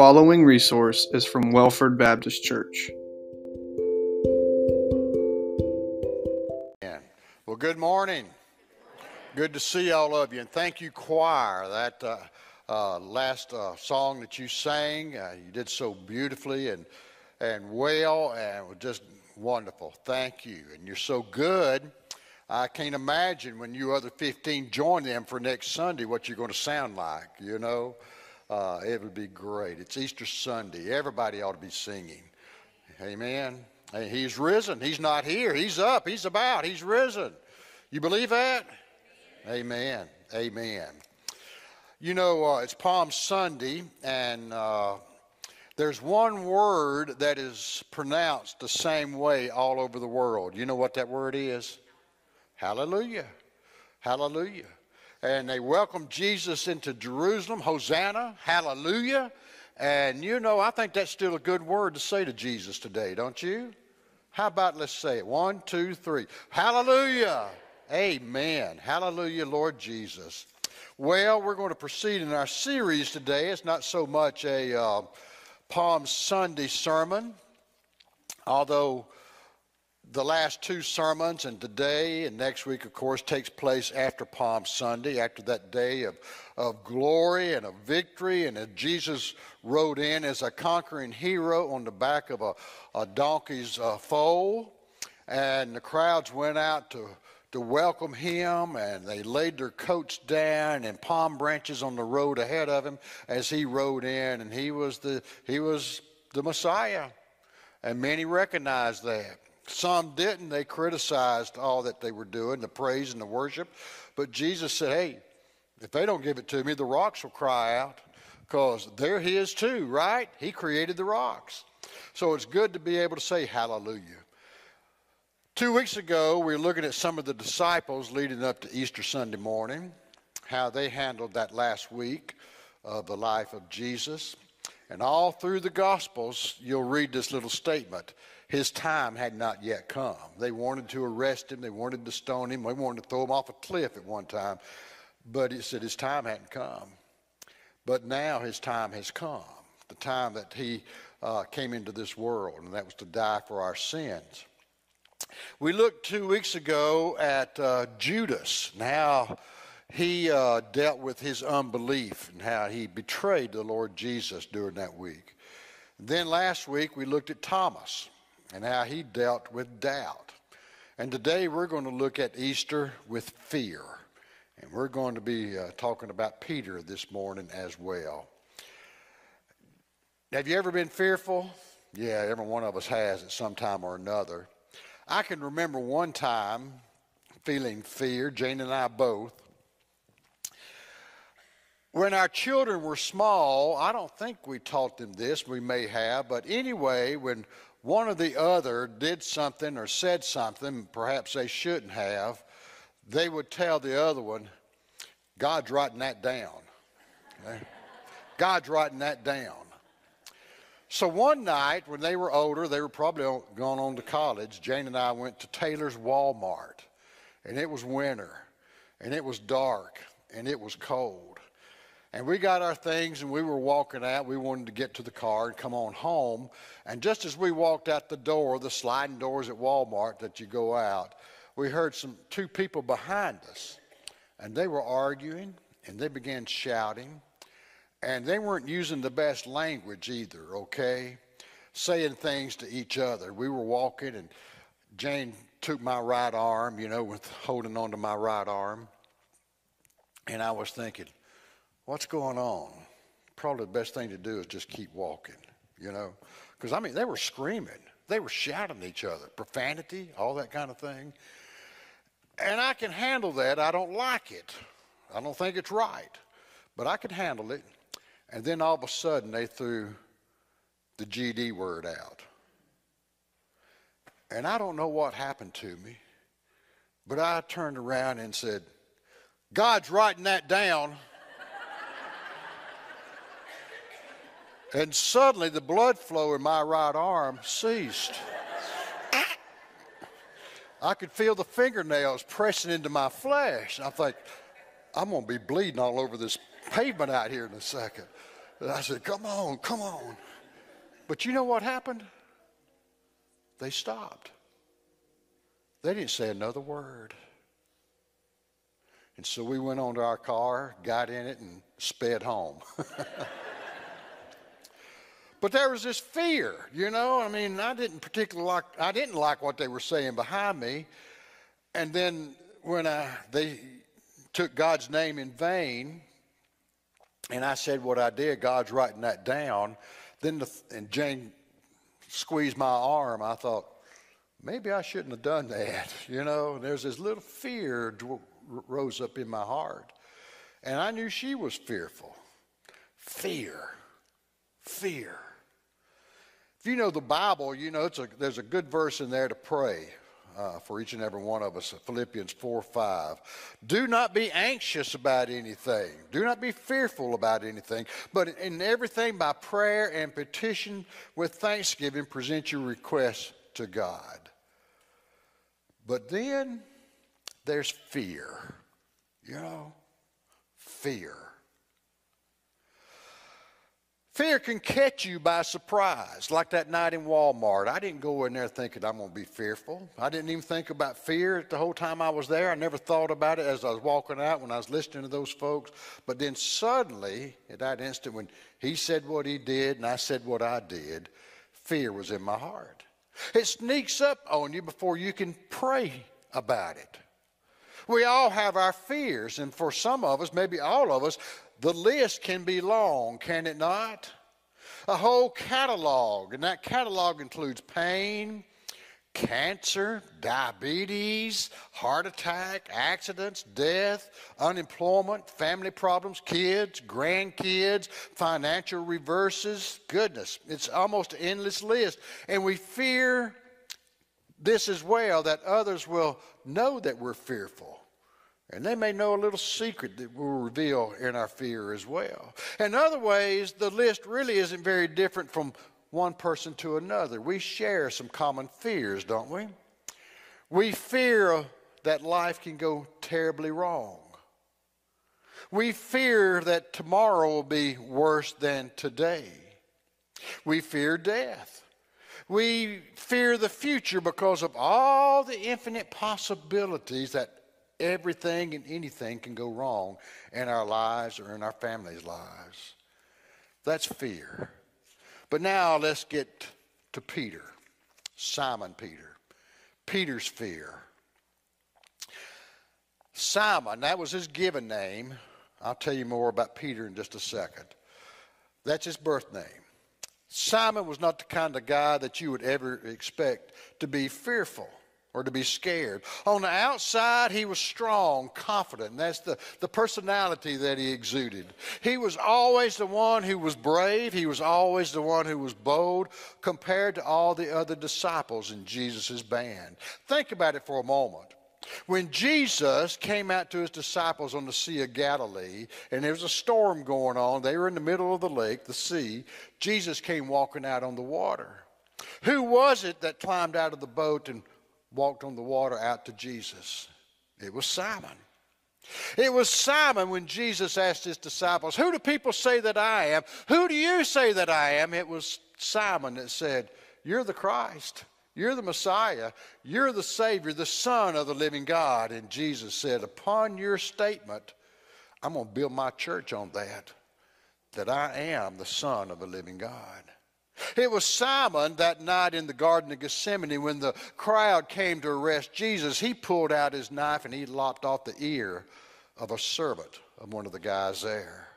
following resource is from Welford Baptist Church. Well, good morning. Good to see all of you, and thank you, choir. That uh, uh, last uh, song that you sang, uh, you did so beautifully and and well, and was just wonderful. Thank you, and you're so good. I can't imagine when you other 15 join them for next Sunday what you're going to sound like. You know. Uh, it would be great. It's Easter Sunday. Everybody ought to be singing. Amen. Hey, he's risen. He's not here. He's up. He's about. He's risen. You believe that? Amen. Amen. You know, uh, it's Palm Sunday, and uh, there's one word that is pronounced the same way all over the world. You know what that word is? Hallelujah. Hallelujah and they welcomed Jesus into Jerusalem. Hosanna, hallelujah. And you know, I think that's still a good word to say to Jesus today, don't you? How about let's say it? One, two, three. Hallelujah. Amen. Hallelujah, Lord Jesus. Well, we're going to proceed in our series today. It's not so much a uh, Palm Sunday sermon, although the last two sermons and today and next week, of course, takes place after Palm Sunday, after that day of, of glory and of victory. And as Jesus rode in as a conquering hero on the back of a, a donkey's uh, foal, and the crowds went out to, to welcome him, and they laid their coats down and palm branches on the road ahead of him as he rode in, and he was the, he was the Messiah. And many recognized that. Some didn't. They criticized all that they were doing, the praise and the worship. But Jesus said, hey, if they don't give it to me, the rocks will cry out because they're His too, right? He created the rocks. So it's good to be able to say hallelujah. Two weeks ago, we were looking at some of the disciples leading up to Easter Sunday morning, how they handled that last week of the life of Jesus. And all through the Gospels, you'll read this little statement his time had not yet come. They wanted to arrest him, they wanted to stone him, they wanted to throw him off a cliff at one time, but he said his time hadn't come. But now his time has come, the time that he uh, came into this world, and that was to die for our sins. We looked two weeks ago at uh, Judas and how he uh, dealt with his unbelief and how he betrayed the Lord Jesus during that week. Then last week we looked at Thomas and how he dealt with doubt. And today we're going to look at Easter with fear. And we're going to be uh, talking about Peter this morning as well. Have you ever been fearful? Yeah, every one of us has at some time or another. I can remember one time feeling fear, Jane and I both. When our children were small, I don't think we taught them this, we may have, but anyway, when one or the other did something or said something perhaps they shouldn't have, they would tell the other one, God's writing that down. Okay? God's writing that down. So one night when they were older, they were probably going on to college, Jane and I went to Taylor's Walmart, and it was winter, and it was dark, and it was cold. And we got our things and we were walking out. We wanted to get to the car and come on home. And just as we walked out the door, the sliding doors at Walmart that you go out, we heard some two people behind us. And they were arguing and they began shouting. And they weren't using the best language either, okay? Saying things to each other. We were walking and Jane took my right arm, you know, with holding onto my right arm. And I was thinking, what's going on? Probably the best thing to do is just keep walking, you know? Because, I mean, they were screaming, they were shouting at each other, profanity, all that kind of thing. And I can handle that. I don't like it. I don't think it's right. But I can handle it. And then all of a sudden, they threw the GD word out. And I don't know what happened to me, but I turned around and said, God's writing that down. And suddenly the blood flow in my right arm ceased. I could feel the fingernails pressing into my flesh. I think, I'm going to be bleeding all over this pavement out here in a second. And I said, Come on, come on. But you know what happened? They stopped. They didn't say another word. And so we went on to our car, got in it, and sped home. but there was this fear, you know. I mean, I didn't particularly like I didn't like what they were saying behind me. And then when I, they took God's name in vain, and I said what I did, God's writing that down. Then the, and Jane squeezed my arm. I thought, maybe I shouldn't have done that. You know, And there's this little fear rose up in my heart. And I knew she was fearful. Fear. Fear. If you know the Bible, you know a, there's a good verse in there to pray uh, for each and every one of us Philippians 4 5. Do not be anxious about anything, do not be fearful about anything, but in everything by prayer and petition with thanksgiving, present your requests to God. But then there's fear, you know, fear. Fear can catch you by surprise, like that night in Walmart. I didn't go in there thinking I'm going to be fearful. I didn't even think about fear the whole time I was there. I never thought about it as I was walking out when I was listening to those folks. But then suddenly, at that instant, when he said what he did and I said what I did, fear was in my heart. It sneaks up on you before you can pray about it. We all have our fears, and for some of us, maybe all of us, the list can be long, can it not? A whole catalog, and that catalog includes pain, cancer, diabetes, heart attack, accidents, death, unemployment, family problems, kids, grandkids, financial reverses. Goodness, it's almost an endless list. And we fear this as well that others will know that we're fearful. And they may know a little secret that will reveal in our fear as well. In other ways, the list really isn't very different from one person to another. We share some common fears, don't we? We fear that life can go terribly wrong. We fear that tomorrow will be worse than today. We fear death. We fear the future because of all the infinite possibilities that everything and anything can go wrong in our lives or in our families' lives. That's fear. But now let's get to Peter, Simon Peter. Peter's fear. Simon, that was his given name. I'll tell you more about Peter in just a second. That's his birth name. Simon was not the kind of guy that you would ever expect to be fearful or to be scared. On the outside, he was strong, confident, that's the, the personality that he exuded. He was always the one who was brave, he was always the one who was bold compared to all the other disciples in Jesus' band. Think about it for a moment. When Jesus came out to his disciples on the Sea of Galilee, and there was a storm going on, they were in the middle of the lake, the sea, Jesus came walking out on the water. Who was it that climbed out of the boat and walked on the water out to Jesus? It was Simon. It was Simon when Jesus asked his disciples, Who do people say that I am? Who do you say that I am? It was Simon that said, You're the Christ. You're the Messiah. You're the Savior, the Son of the living God. And Jesus said, Upon your statement, I'm going to build my church on that, that I am the Son of the living God. It was Simon that night in the Garden of Gethsemane when the crowd came to arrest Jesus. He pulled out his knife and he lopped off the ear of a servant of one of the guys there.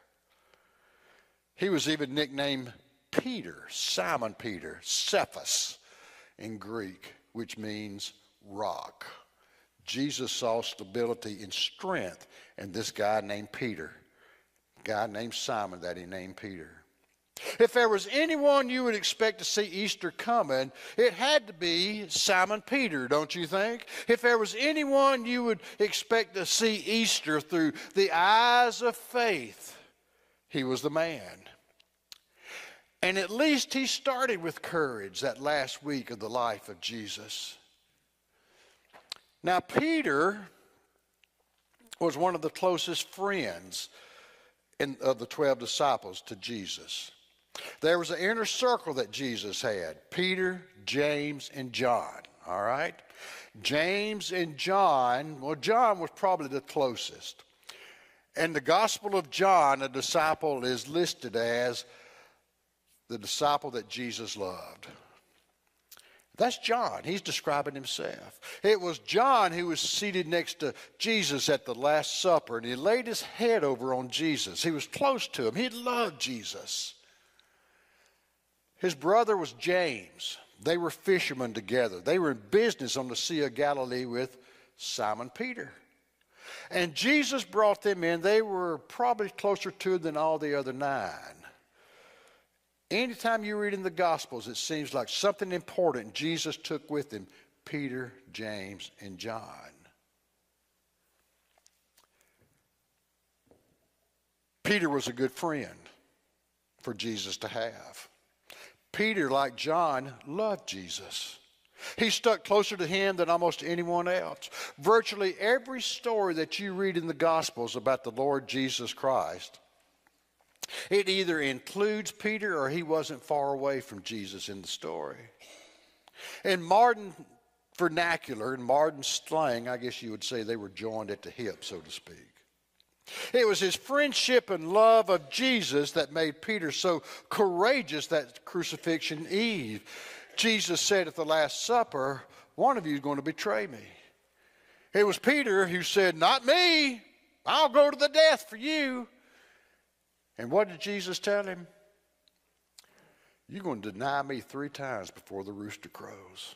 He was even nicknamed Peter, Simon Peter, Cephas in Greek, which means rock. Jesus saw stability and strength in this guy named Peter, guy named Simon that he named Peter. If there was anyone you would expect to see Easter coming, it had to be Simon Peter, don't you think? If there was anyone you would expect to see Easter through the eyes of faith, he was the man. And at least he started with courage that last week of the life of Jesus. Now, Peter was one of the closest friends in, of the 12 disciples to Jesus. There was an inner circle that Jesus had Peter, James, and John. All right? James and John, well, John was probably the closest. In the Gospel of John, a disciple is listed as the disciple that Jesus loved. That's John. He's describing himself. It was John who was seated next to Jesus at the Last Supper, and he laid his head over on Jesus. He was close to him, he loved Jesus. His brother was James. They were fishermen together. They were in business on the Sea of Galilee with Simon Peter. And Jesus brought them in. They were probably closer to than all the other nine. Anytime you read in the Gospels, it seems like something important Jesus took with him Peter, James, and John. Peter was a good friend for Jesus to have. Peter, like John, loved Jesus. He stuck closer to him than almost anyone else. Virtually every story that you read in the Gospels about the Lord Jesus Christ, it either includes Peter or he wasn't far away from Jesus in the story. In modern vernacular, in modern slang, I guess you would say they were joined at the hip, so to speak. It was his friendship and love of Jesus that made Peter so courageous that crucifixion eve. Jesus said at the Last Supper, One of you is going to betray me. It was Peter who said, Not me. I'll go to the death for you. And what did Jesus tell him? You're going to deny me three times before the rooster crows.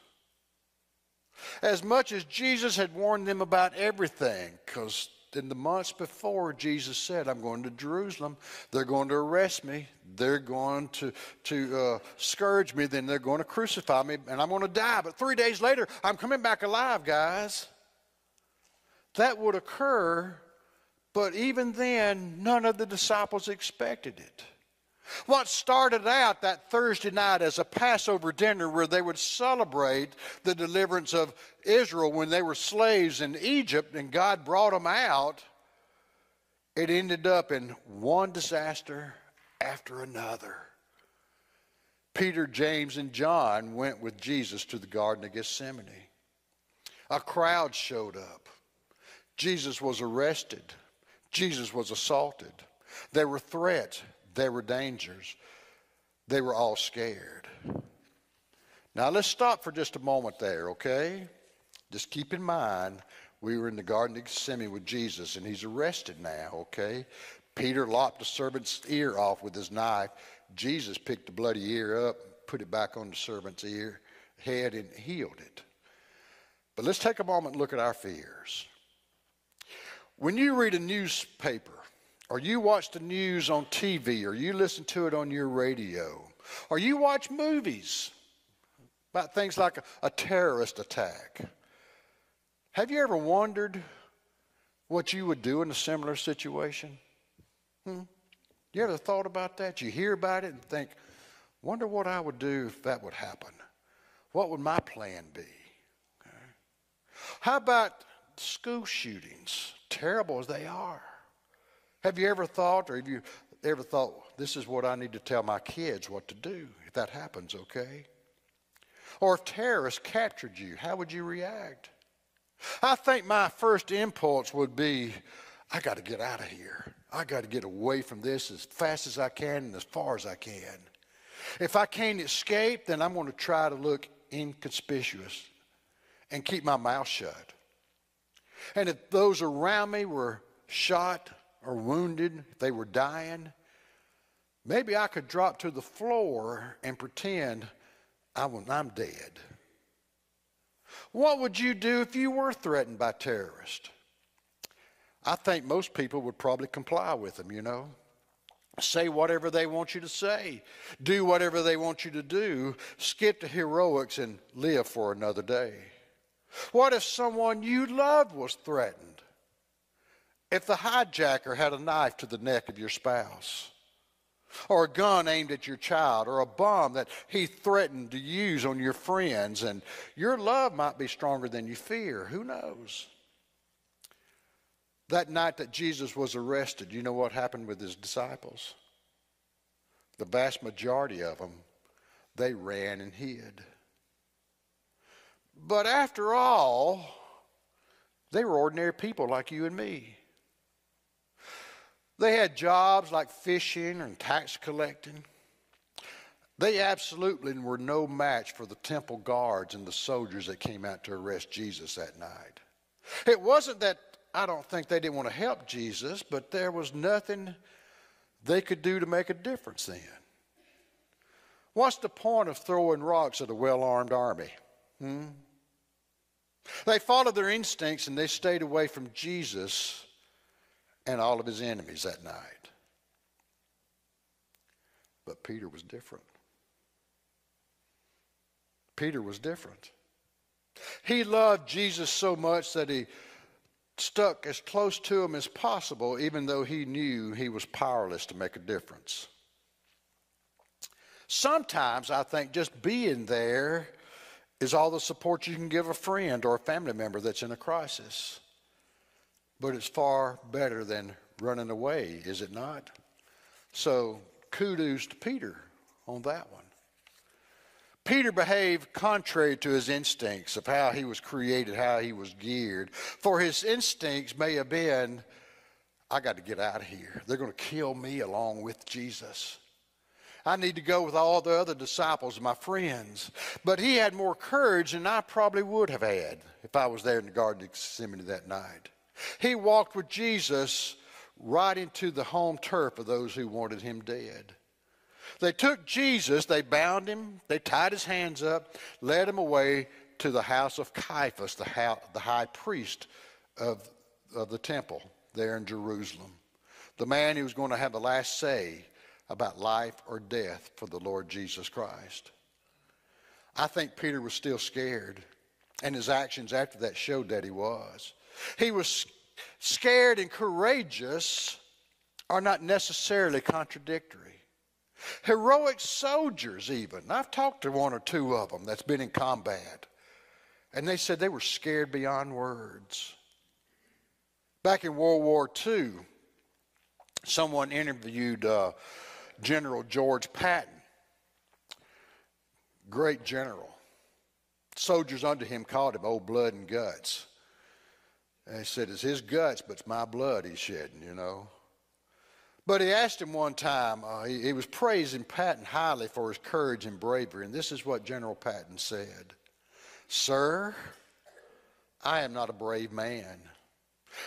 As much as Jesus had warned them about everything, because in the months before, Jesus said, I'm going to Jerusalem. They're going to arrest me. They're going to, to uh, scourge me. Then they're going to crucify me, and I'm going to die. But three days later, I'm coming back alive, guys. That would occur, but even then, none of the disciples expected it. What started out that Thursday night as a Passover dinner where they would celebrate the deliverance of Israel when they were slaves in Egypt and God brought them out, it ended up in one disaster after another. Peter, James, and John went with Jesus to the Garden of Gethsemane. A crowd showed up. Jesus was arrested. Jesus was assaulted. There were threats. There were dangers. They were all scared. Now let's stop for just a moment there, okay? Just keep in mind we were in the Garden of Gethsemane with Jesus and he's arrested now, okay? Peter lopped the servant's ear off with his knife. Jesus picked the bloody ear up, put it back on the servant's ear, head, and healed it. But let's take a moment and look at our fears. When you read a newspaper, or you watch the news on TV, or you listen to it on your radio, or you watch movies about things like a, a terrorist attack. Have you ever wondered what you would do in a similar situation? Hmm? You ever thought about that? You hear about it and think, wonder what I would do if that would happen. What would my plan be? Okay. How about school shootings, terrible as they are? Have you ever thought, or have you ever thought, this is what I need to tell my kids what to do if that happens, okay? Or if terrorists captured you, how would you react? I think my first impulse would be, I got to get out of here. I got to get away from this as fast as I can and as far as I can. If I can't escape, then I'm going to try to look inconspicuous and keep my mouth shut. And if those around me were shot, or wounded, if they were dying, maybe I could drop to the floor and pretend I'm dead. What would you do if you were threatened by terrorists? I think most people would probably comply with them, you know. Say whatever they want you to say, do whatever they want you to do, skip the heroics and live for another day. What if someone you love was threatened? If the hijacker had a knife to the neck of your spouse, or a gun aimed at your child, or a bomb that he threatened to use on your friends, and your love might be stronger than you fear, who knows? That night that Jesus was arrested, you know what happened with his disciples? The vast majority of them, they ran and hid. But after all, they were ordinary people like you and me. They had jobs like fishing and tax collecting. They absolutely were no match for the temple guards and the soldiers that came out to arrest Jesus that night. It wasn't that I don't think they didn't want to help Jesus, but there was nothing they could do to make a difference then. What's the point of throwing rocks at a well armed army? Hmm? They followed their instincts and they stayed away from Jesus and all of his enemies that night. But Peter was different. Peter was different. He loved Jesus so much that he stuck as close to him as possible, even though he knew he was powerless to make a difference. Sometimes I think just being there is all the support you can give a friend or a family member that's in a crisis. But it's far better than running away, is it not? So kudos to Peter on that one. Peter behaved contrary to his instincts of how he was created, how he was geared. For his instincts may have been, I got to get out of here. They're going to kill me along with Jesus. I need to go with all the other disciples, my friends. But he had more courage than I probably would have had if I was there in the Garden of Gethsemane that night. He walked with Jesus right into the home turf of those who wanted him dead. They took Jesus, they bound him, they tied his hands up, led him away to the house of Caiaphas, the, high priest of, of the temple there in Jerusalem. The man who was going to have the last say about life or death for the Lord Jesus Christ. I think Peter was still scared, and his actions after that showed that he was. He was scared and courageous are not necessarily contradictory. Heroic soldiers, even. I've talked to one or two of them that's been in combat, and they said they were scared beyond words. Back in World War II, someone interviewed uh, General George Patton, great general. Soldiers under him called him old blood and guts. And he said, It's his guts, but it's my blood he's shedding, you know. But he asked him one time, uh, he, he was praising Patton highly for his courage and bravery, and this is what General Patton said Sir, I am not a brave man.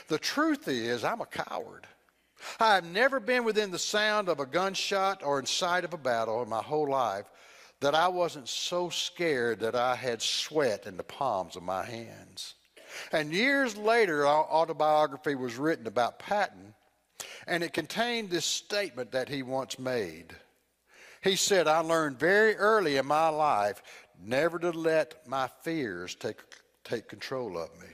The truth is, I'm a coward. I have never been within the sound of a gunshot or in sight of a battle in my whole life that I wasn't so scared that I had sweat in the palms of my hands. And years later, autobiography was written about Patton, and it contained this statement that he once made. He said, I learned very early in my life never to let my fears take, take control of me.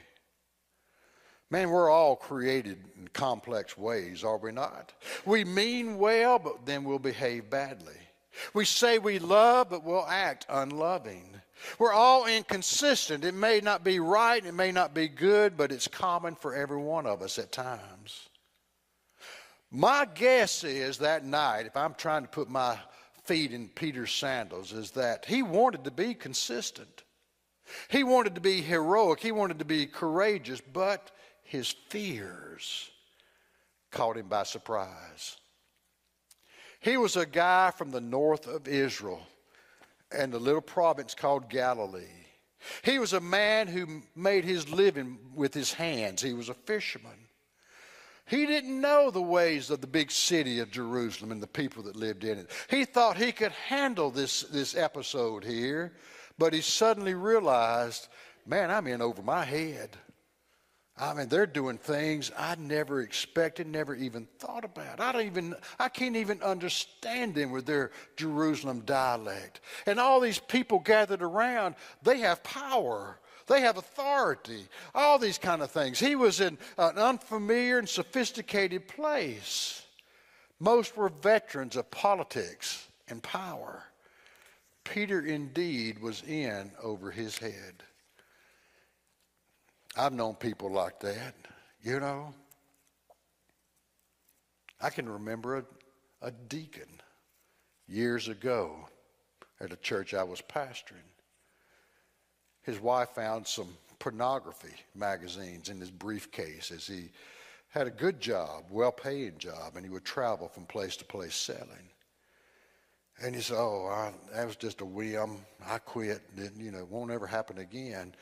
Man, we're all created in complex ways, are we not? We mean well, but then we'll behave badly. We say we love, but we'll act unloving. We're all inconsistent. It may not be right, it may not be good, but it's common for every one of us at times. My guess is that night, if I'm trying to put my feet in Peter's sandals, is that he wanted to be consistent. He wanted to be heroic. He wanted to be courageous, but his fears caught him by surprise. He was a guy from the north of Israel and a little province called Galilee. He was a man who made his living with his hands. He was a fisherman. He didn't know the ways of the big city of Jerusalem and the people that lived in it. He thought he could handle this, this episode here, but he suddenly realized, man, I'm in over my head. I mean, they're doing things I never expected, never even thought about. I don't even, I can't even understand them with their Jerusalem dialect. And all these people gathered around, they have power. They have authority, all these kind of things. He was in an unfamiliar and sophisticated place. Most were veterans of politics and power. Peter indeed was in over his head. I've known people like that, you know. I can remember a, a deacon years ago at a church I was pastoring. His wife found some pornography magazines in his briefcase as he had a good job, well paying job, and he would travel from place to place selling. And he said, Oh, I, that was just a whim. I quit. Didn't, you know, it won't ever happen again.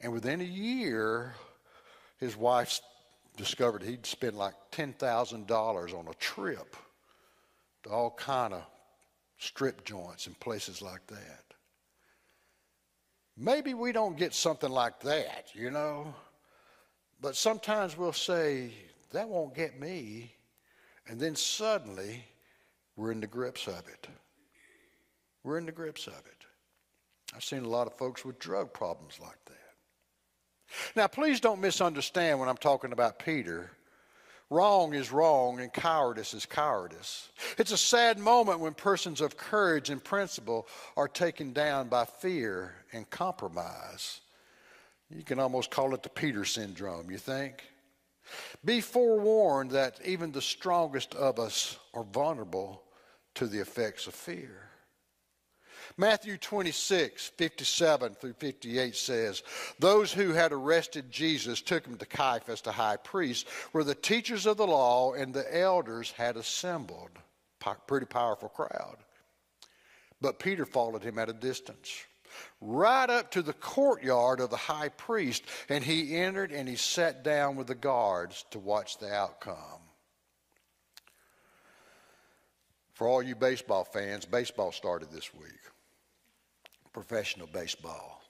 And within a year, his wife discovered he'd spent like $10,000 on a trip to all kind of strip joints and places like that. Maybe we don't get something like that, you know, but sometimes we'll say, that won't get me. And then suddenly, we're in the grips of it. We're in the grips of it. I've seen a lot of folks with drug problems like that. Now, please don't misunderstand when I'm talking about Peter. Wrong is wrong and cowardice is cowardice. It's a sad moment when persons of courage and principle are taken down by fear and compromise. You can almost call it the Peter syndrome, you think? Be forewarned that even the strongest of us are vulnerable to the effects of fear. Matthew 26, 57 through 58 says, Those who had arrested Jesus took him to Caiaphas, the high priest, where the teachers of the law and the elders had assembled. Pretty powerful crowd. But Peter followed him at a distance, right up to the courtyard of the high priest, and he entered and he sat down with the guards to watch the outcome. For all you baseball fans, baseball started this week professional baseball.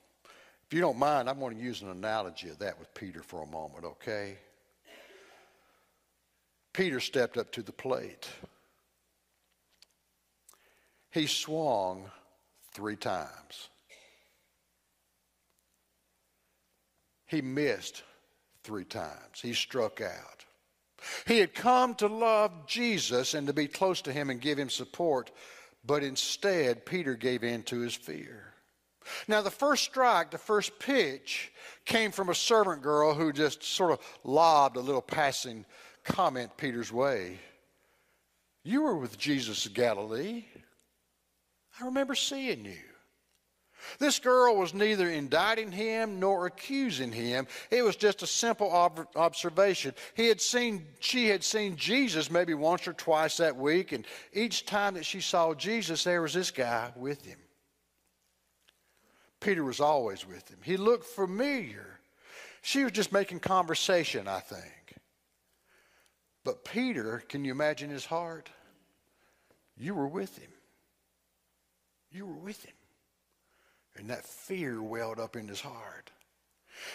If you don't mind, I'm going to use an analogy of that with Peter for a moment, okay? Peter stepped up to the plate. He swung three times. He missed three times. He struck out. He had come to love Jesus and to be close to him and give him support, but instead, Peter gave in to his fear. Now, the first strike, the first pitch, came from a servant girl who just sort of lobbed a little passing comment Peter's way. You were with Jesus of Galilee. I remember seeing you. This girl was neither indicting him nor accusing him. It was just a simple ob- observation. He had seen, she had seen Jesus maybe once or twice that week, and each time that she saw Jesus, there was this guy with him. Peter was always with him. He looked familiar. She was just making conversation, I think. But Peter, can you imagine his heart? You were with him. You were with him. And that fear welled up in his heart.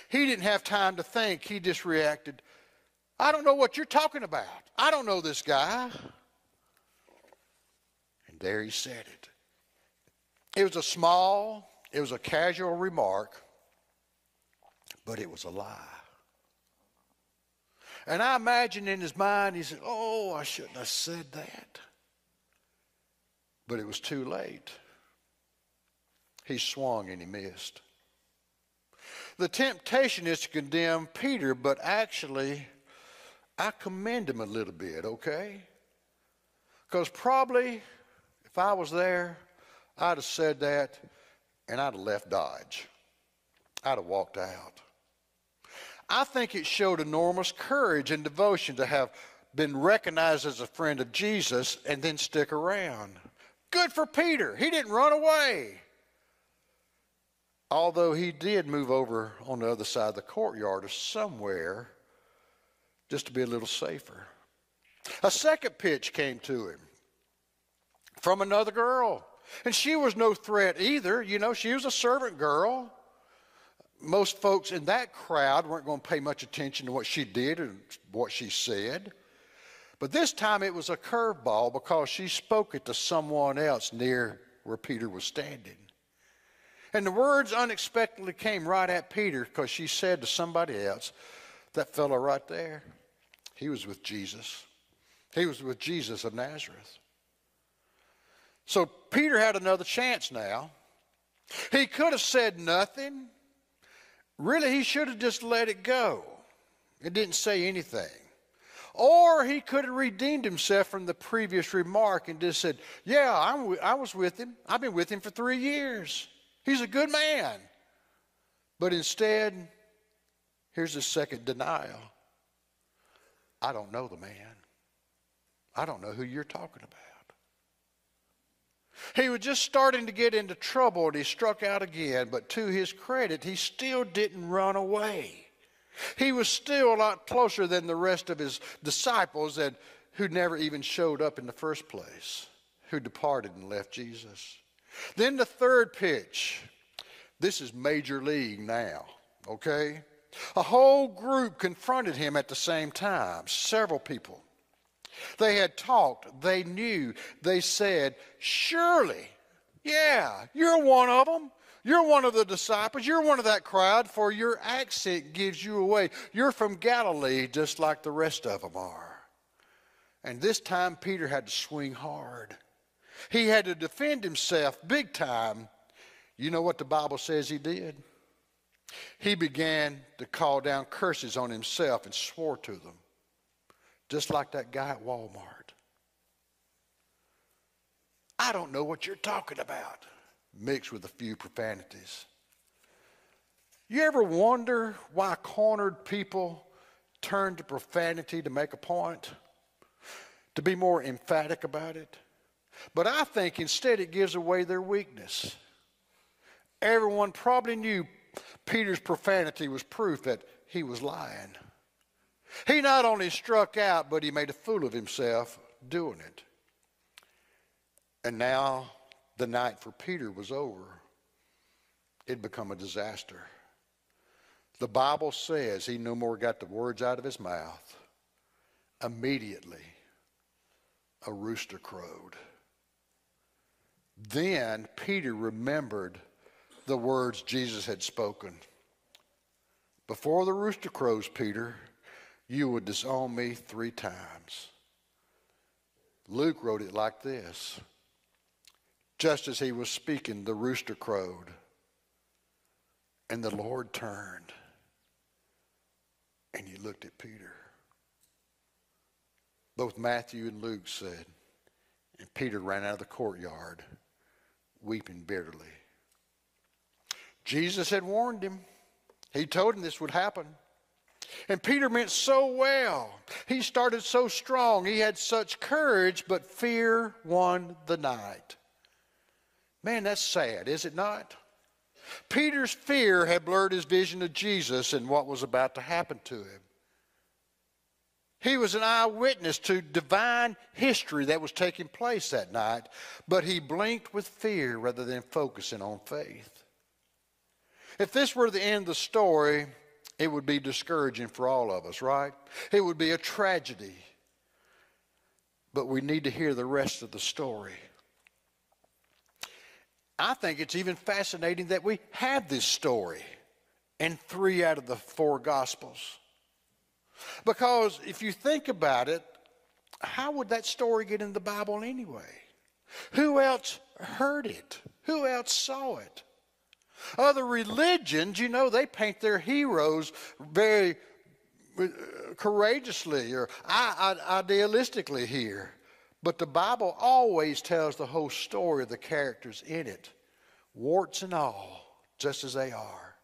He didn't have time to think. He just reacted, I don't know what you're talking about. I don't know this guy. And there he said it. It was a small, it was a casual remark, but it was a lie. And I imagine in his mind, he said, Oh, I shouldn't have said that. But it was too late. He swung and he missed. The temptation is to condemn Peter, but actually, I commend him a little bit, okay? Because probably if I was there, I'd have said that and I'd have left Dodge. I'd have walked out. I think it showed enormous courage and devotion to have been recognized as a friend of Jesus and then stick around. Good for Peter. He didn't run away. Although he did move over on the other side of the courtyard or somewhere just to be a little safer. A second pitch came to him from another girl. And she was no threat either. You know, she was a servant girl. Most folks in that crowd weren't going to pay much attention to what she did and what she said. But this time it was a curveball because she spoke it to someone else near where Peter was standing. And the words unexpectedly came right at Peter because she said to somebody else, that fellow right there, he was with Jesus. He was with Jesus of Nazareth. So Peter had another chance now. He could have said nothing. Really, he should have just let it go. It didn't say anything. Or he could have redeemed himself from the previous remark and just said, Yeah, I'm, I was with him. I've been with him for three years. He's a good man. But instead, here's the second denial I don't know the man. I don't know who you're talking about. He was just starting to get into trouble and he struck out again, but to his credit, he still didn't run away. He was still a lot closer than the rest of his disciples that who never even showed up in the first place, who departed and left Jesus. Then the third pitch. This is major league now, okay? A whole group confronted him at the same time, several people. They had talked, they knew, they said, Surely, yeah, you're one of them. You're one of the disciples. You're one of that crowd, for your accent gives you away. You're from Galilee, just like the rest of them are. And this time, Peter had to swing hard. He had to defend himself big time. You know what the Bible says he did? He began to call down curses on himself and swore to them, just like that guy at Walmart. I don't know what you're talking about mixed with a few profanities. You ever wonder why cornered people turn to profanity to make a point? To be more emphatic about it? But I think instead it gives away their weakness. Everyone probably knew Peter's profanity was proof that he was lying. He not only struck out, but he made a fool of himself doing it. And now the night for Peter was over, it'd become a disaster. The Bible says he no more got the words out of his mouth. Immediately, a rooster crowed. Then Peter remembered the words Jesus had spoken. Before the rooster crows, Peter, you would disown me three times. Luke wrote it like this just as he was speaking, the rooster crowed, and the Lord turned and he looked at Peter. Both Matthew and Luke said, and Peter ran out of the courtyard, weeping bitterly. Jesus had warned him. He told him this would happen. And Peter meant so well. He started so strong. He had such courage, but fear won the night. Man, that's sad, is it not? Peter's fear had blurred his vision of Jesus and what was about to happen to him. He was an eyewitness to divine history that was taking place that night, but he blinked with fear rather than focusing on faith. If this were the end of the story, it would be discouraging for all of us, right? It would be a tragedy. But we need to hear the rest of the story. I think it's even fascinating that we have this story in three out of the four Gospels. Because if you think about it, how would that story get in the Bible anyway? Who else heard it? Who else saw it? Other religions, you know, they paint their heroes very uh, courageously or idealistically here. But the Bible always tells the whole story of the characters in it, warts and all, just as they are.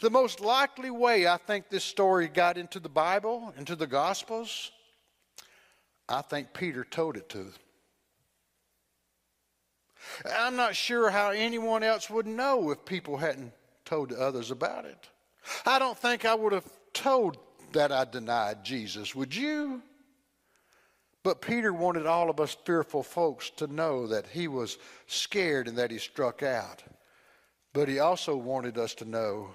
The most likely way I think this story got into the Bible, into the Gospels, I think Peter told it to them. I'm not sure how anyone else would know if people hadn't told others about it. I don't think I would have told that I denied Jesus. Would you? But Peter wanted all of us fearful folks to know that he was scared and that he struck out. But he also wanted us to know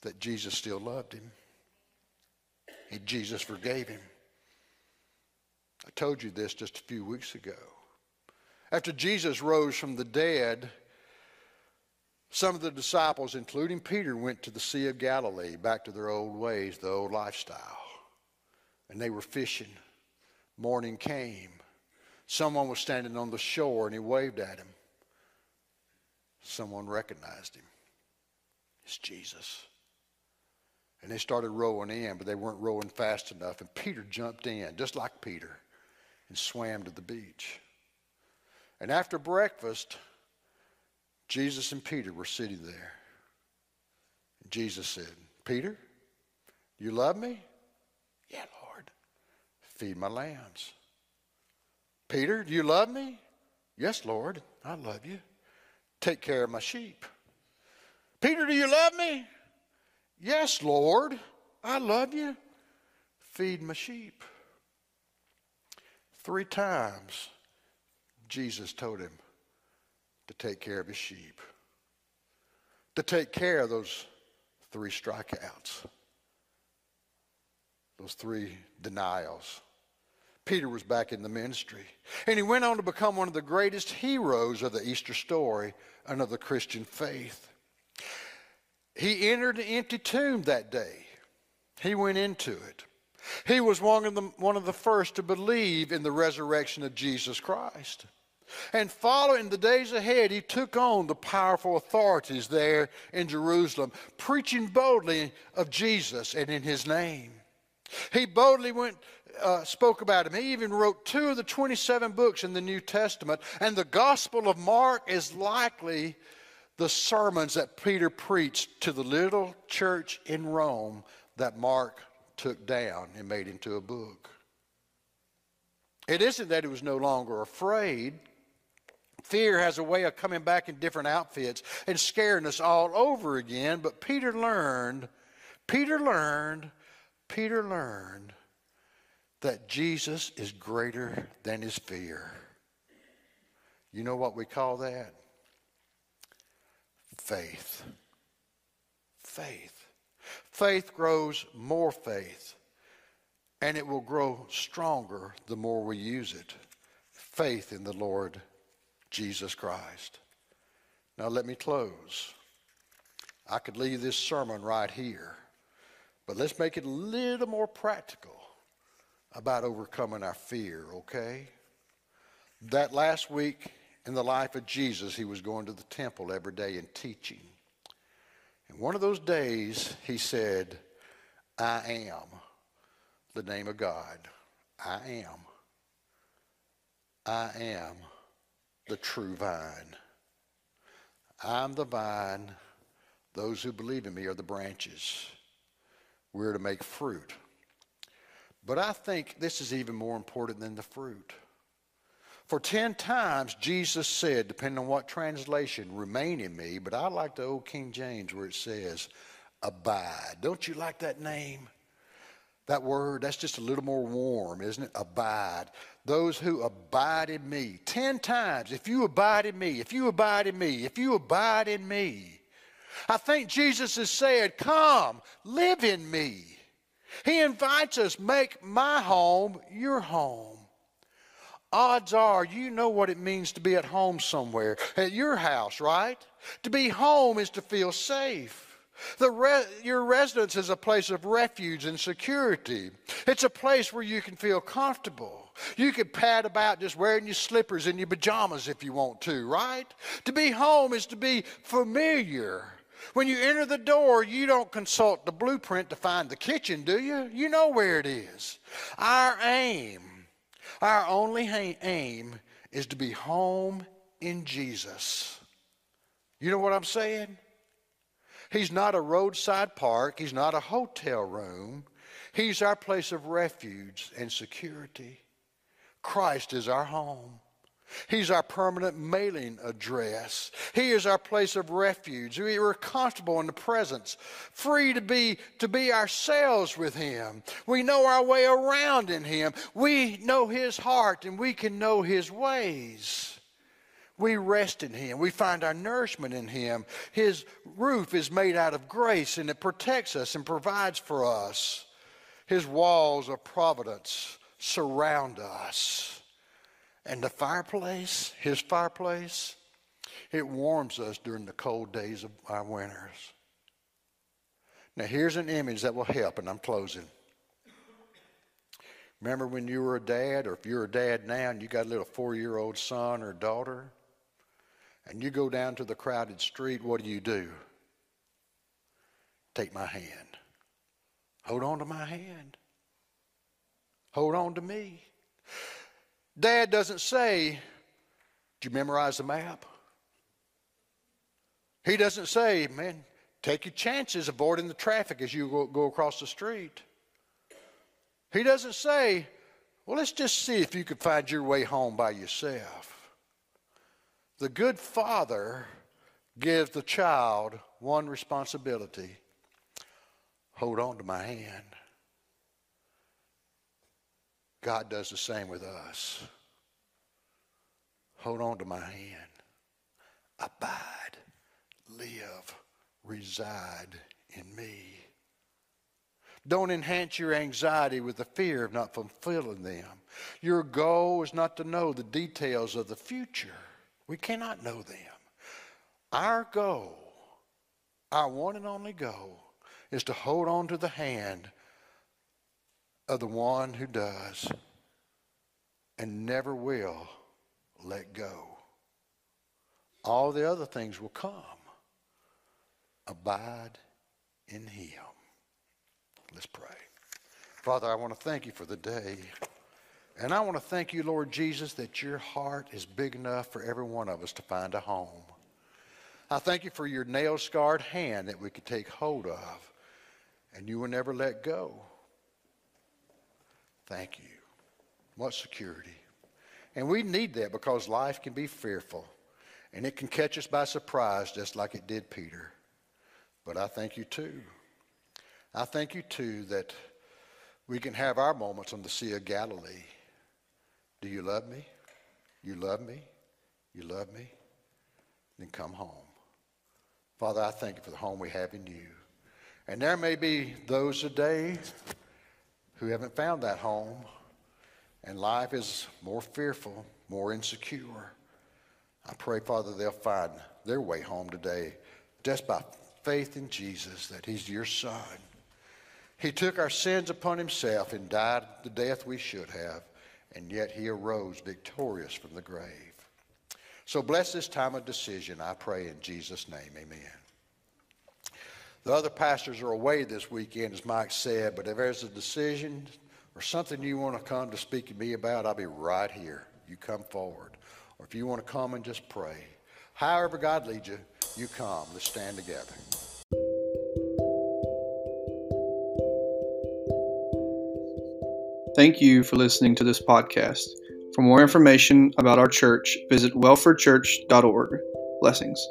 that Jesus still loved him. And Jesus forgave him. I told you this just a few weeks ago. After Jesus rose from the dead, some of the disciples, including Peter, went to the Sea of Galilee, back to their old ways, the old lifestyle. And they were fishing. Morning came. Someone was standing on the shore and he waved at him. Someone recognized him. It's Jesus. And they started rowing in, but they weren't rowing fast enough. And Peter jumped in, just like Peter, and swam to the beach. And after breakfast, Jesus and Peter were sitting there. Jesus said, Peter, you love me? Yeah, Lord. Feed my lambs. Peter, do you love me? Yes, Lord, I love you. Take care of my sheep. Peter, do you love me? Yes, Lord, I love you. Feed my sheep. Three times Jesus told him to take care of his sheep, to take care of those three strikeouts, those three denials. Peter was back in the ministry. And he went on to become one of the greatest heroes of the Easter story and of the Christian faith. He entered the empty tomb that day. He went into it. He was one of, the, one of the first to believe in the resurrection of Jesus Christ. And following the days ahead, he took on the powerful authorities there in Jerusalem, preaching boldly of Jesus and in his name. He boldly went, uh, spoke about him. He even wrote two of the 27 books in the New Testament, and the Gospel of Mark is likely the sermons that Peter preached to the little church in Rome that Mark took down and made into a book. It isn't that he was no longer afraid. Fear has a way of coming back in different outfits and scaring us all over again. But Peter learned, Peter learned, Peter learned that Jesus is greater than his fear. You know what we call that? Faith. Faith. Faith grows more faith, and it will grow stronger the more we use it. Faith in the Lord Jesus Christ. Now, let me close. I could leave this sermon right here, but let's make it a little more practical about overcoming our fear, okay? That last week in the life of Jesus, he was going to the temple every day and teaching. And one of those days, he said, I am the name of God. I am. I am the true vine. I'm the vine. Those who believe in me are the branches. We're to make fruit. But I think this is even more important than the fruit. For 10 times, Jesus said, depending on what translation, remain in me, but I like the old King James where it says, abide. Don't you like that name? That word, that's just a little more warm, isn't it? Abide. Those who abide in me. Ten times, if you abide in me, if you abide in me, if you abide in me. I think Jesus has said, Come, live in me. He invites us, make my home your home odds are you know what it means to be at home somewhere, at your house, right? To be home is to feel safe. The re- your residence is a place of refuge and security. It's a place where you can feel comfortable. You can pad about just wearing your slippers and your pajamas if you want to, right? To be home is to be familiar. When you enter the door, you don't consult the blueprint to find the kitchen, do you? You know where it is. Our aim our only aim is to be home in Jesus. You know what I'm saying? He's not a roadside park, He's not a hotel room. He's our place of refuge and security. Christ is our home. He's our permanent mailing address. He is our place of refuge. We are comfortable in the presence, free to be to be ourselves with him. We know our way around in him. We know his heart and we can know his ways. We rest in him. We find our nourishment in him. His roof is made out of grace and it protects us and provides for us. His walls of providence surround us. And the fireplace, his fireplace, it warms us during the cold days of our winters. Now, here's an image that will help, and I'm closing. Remember when you were a dad, or if you're a dad now and you got a little four year old son or daughter, and you go down to the crowded street, what do you do? Take my hand. Hold on to my hand. Hold on to me. Dad doesn't say, Did you memorize the map? He doesn't say, Man, take your chances avoiding the traffic as you go, go across the street. He doesn't say, Well, let's just see if you can find your way home by yourself. The good father gives the child one responsibility hold on to my hand. God does the same with us. Hold on to my hand. Abide, live, reside in me. Don't enhance your anxiety with the fear of not fulfilling them. Your goal is not to know the details of the future. We cannot know them. Our goal, our one and only goal, is to hold on to the hand of the one who does and never will let go. All the other things will come. Abide in Him. Let's pray. Father, I want to thank you for the day. And I want to thank you, Lord Jesus, that your heart is big enough for every one of us to find a home. I thank you for your nail scarred hand that we could take hold of and you will never let go. Thank you. What security. And we need that because life can be fearful and it can catch us by surprise just like it did Peter. But I thank you too. I thank you too that we can have our moments on the Sea of Galilee. Do you love me? You love me? You love me? Then come home. Father, I thank you for the home we have in you. And there may be those today who haven't found that home, and life is more fearful, more insecure. I pray, Father, they'll find their way home today just by faith in Jesus that He's your Son. He took our sins upon Himself and died the death we should have, and yet He arose victorious from the grave. So bless this time of decision, I pray in Jesus' name. Amen. The other pastors are away this weekend, as Mike said, but if there's a decision or something you want to come to speak to me about, I'll be right here. You come forward. Or if you want to come and just pray. However God leads you, you come. Let's stand together. Thank you for listening to this podcast. For more information about our church, visit welfordchurch.org. Blessings.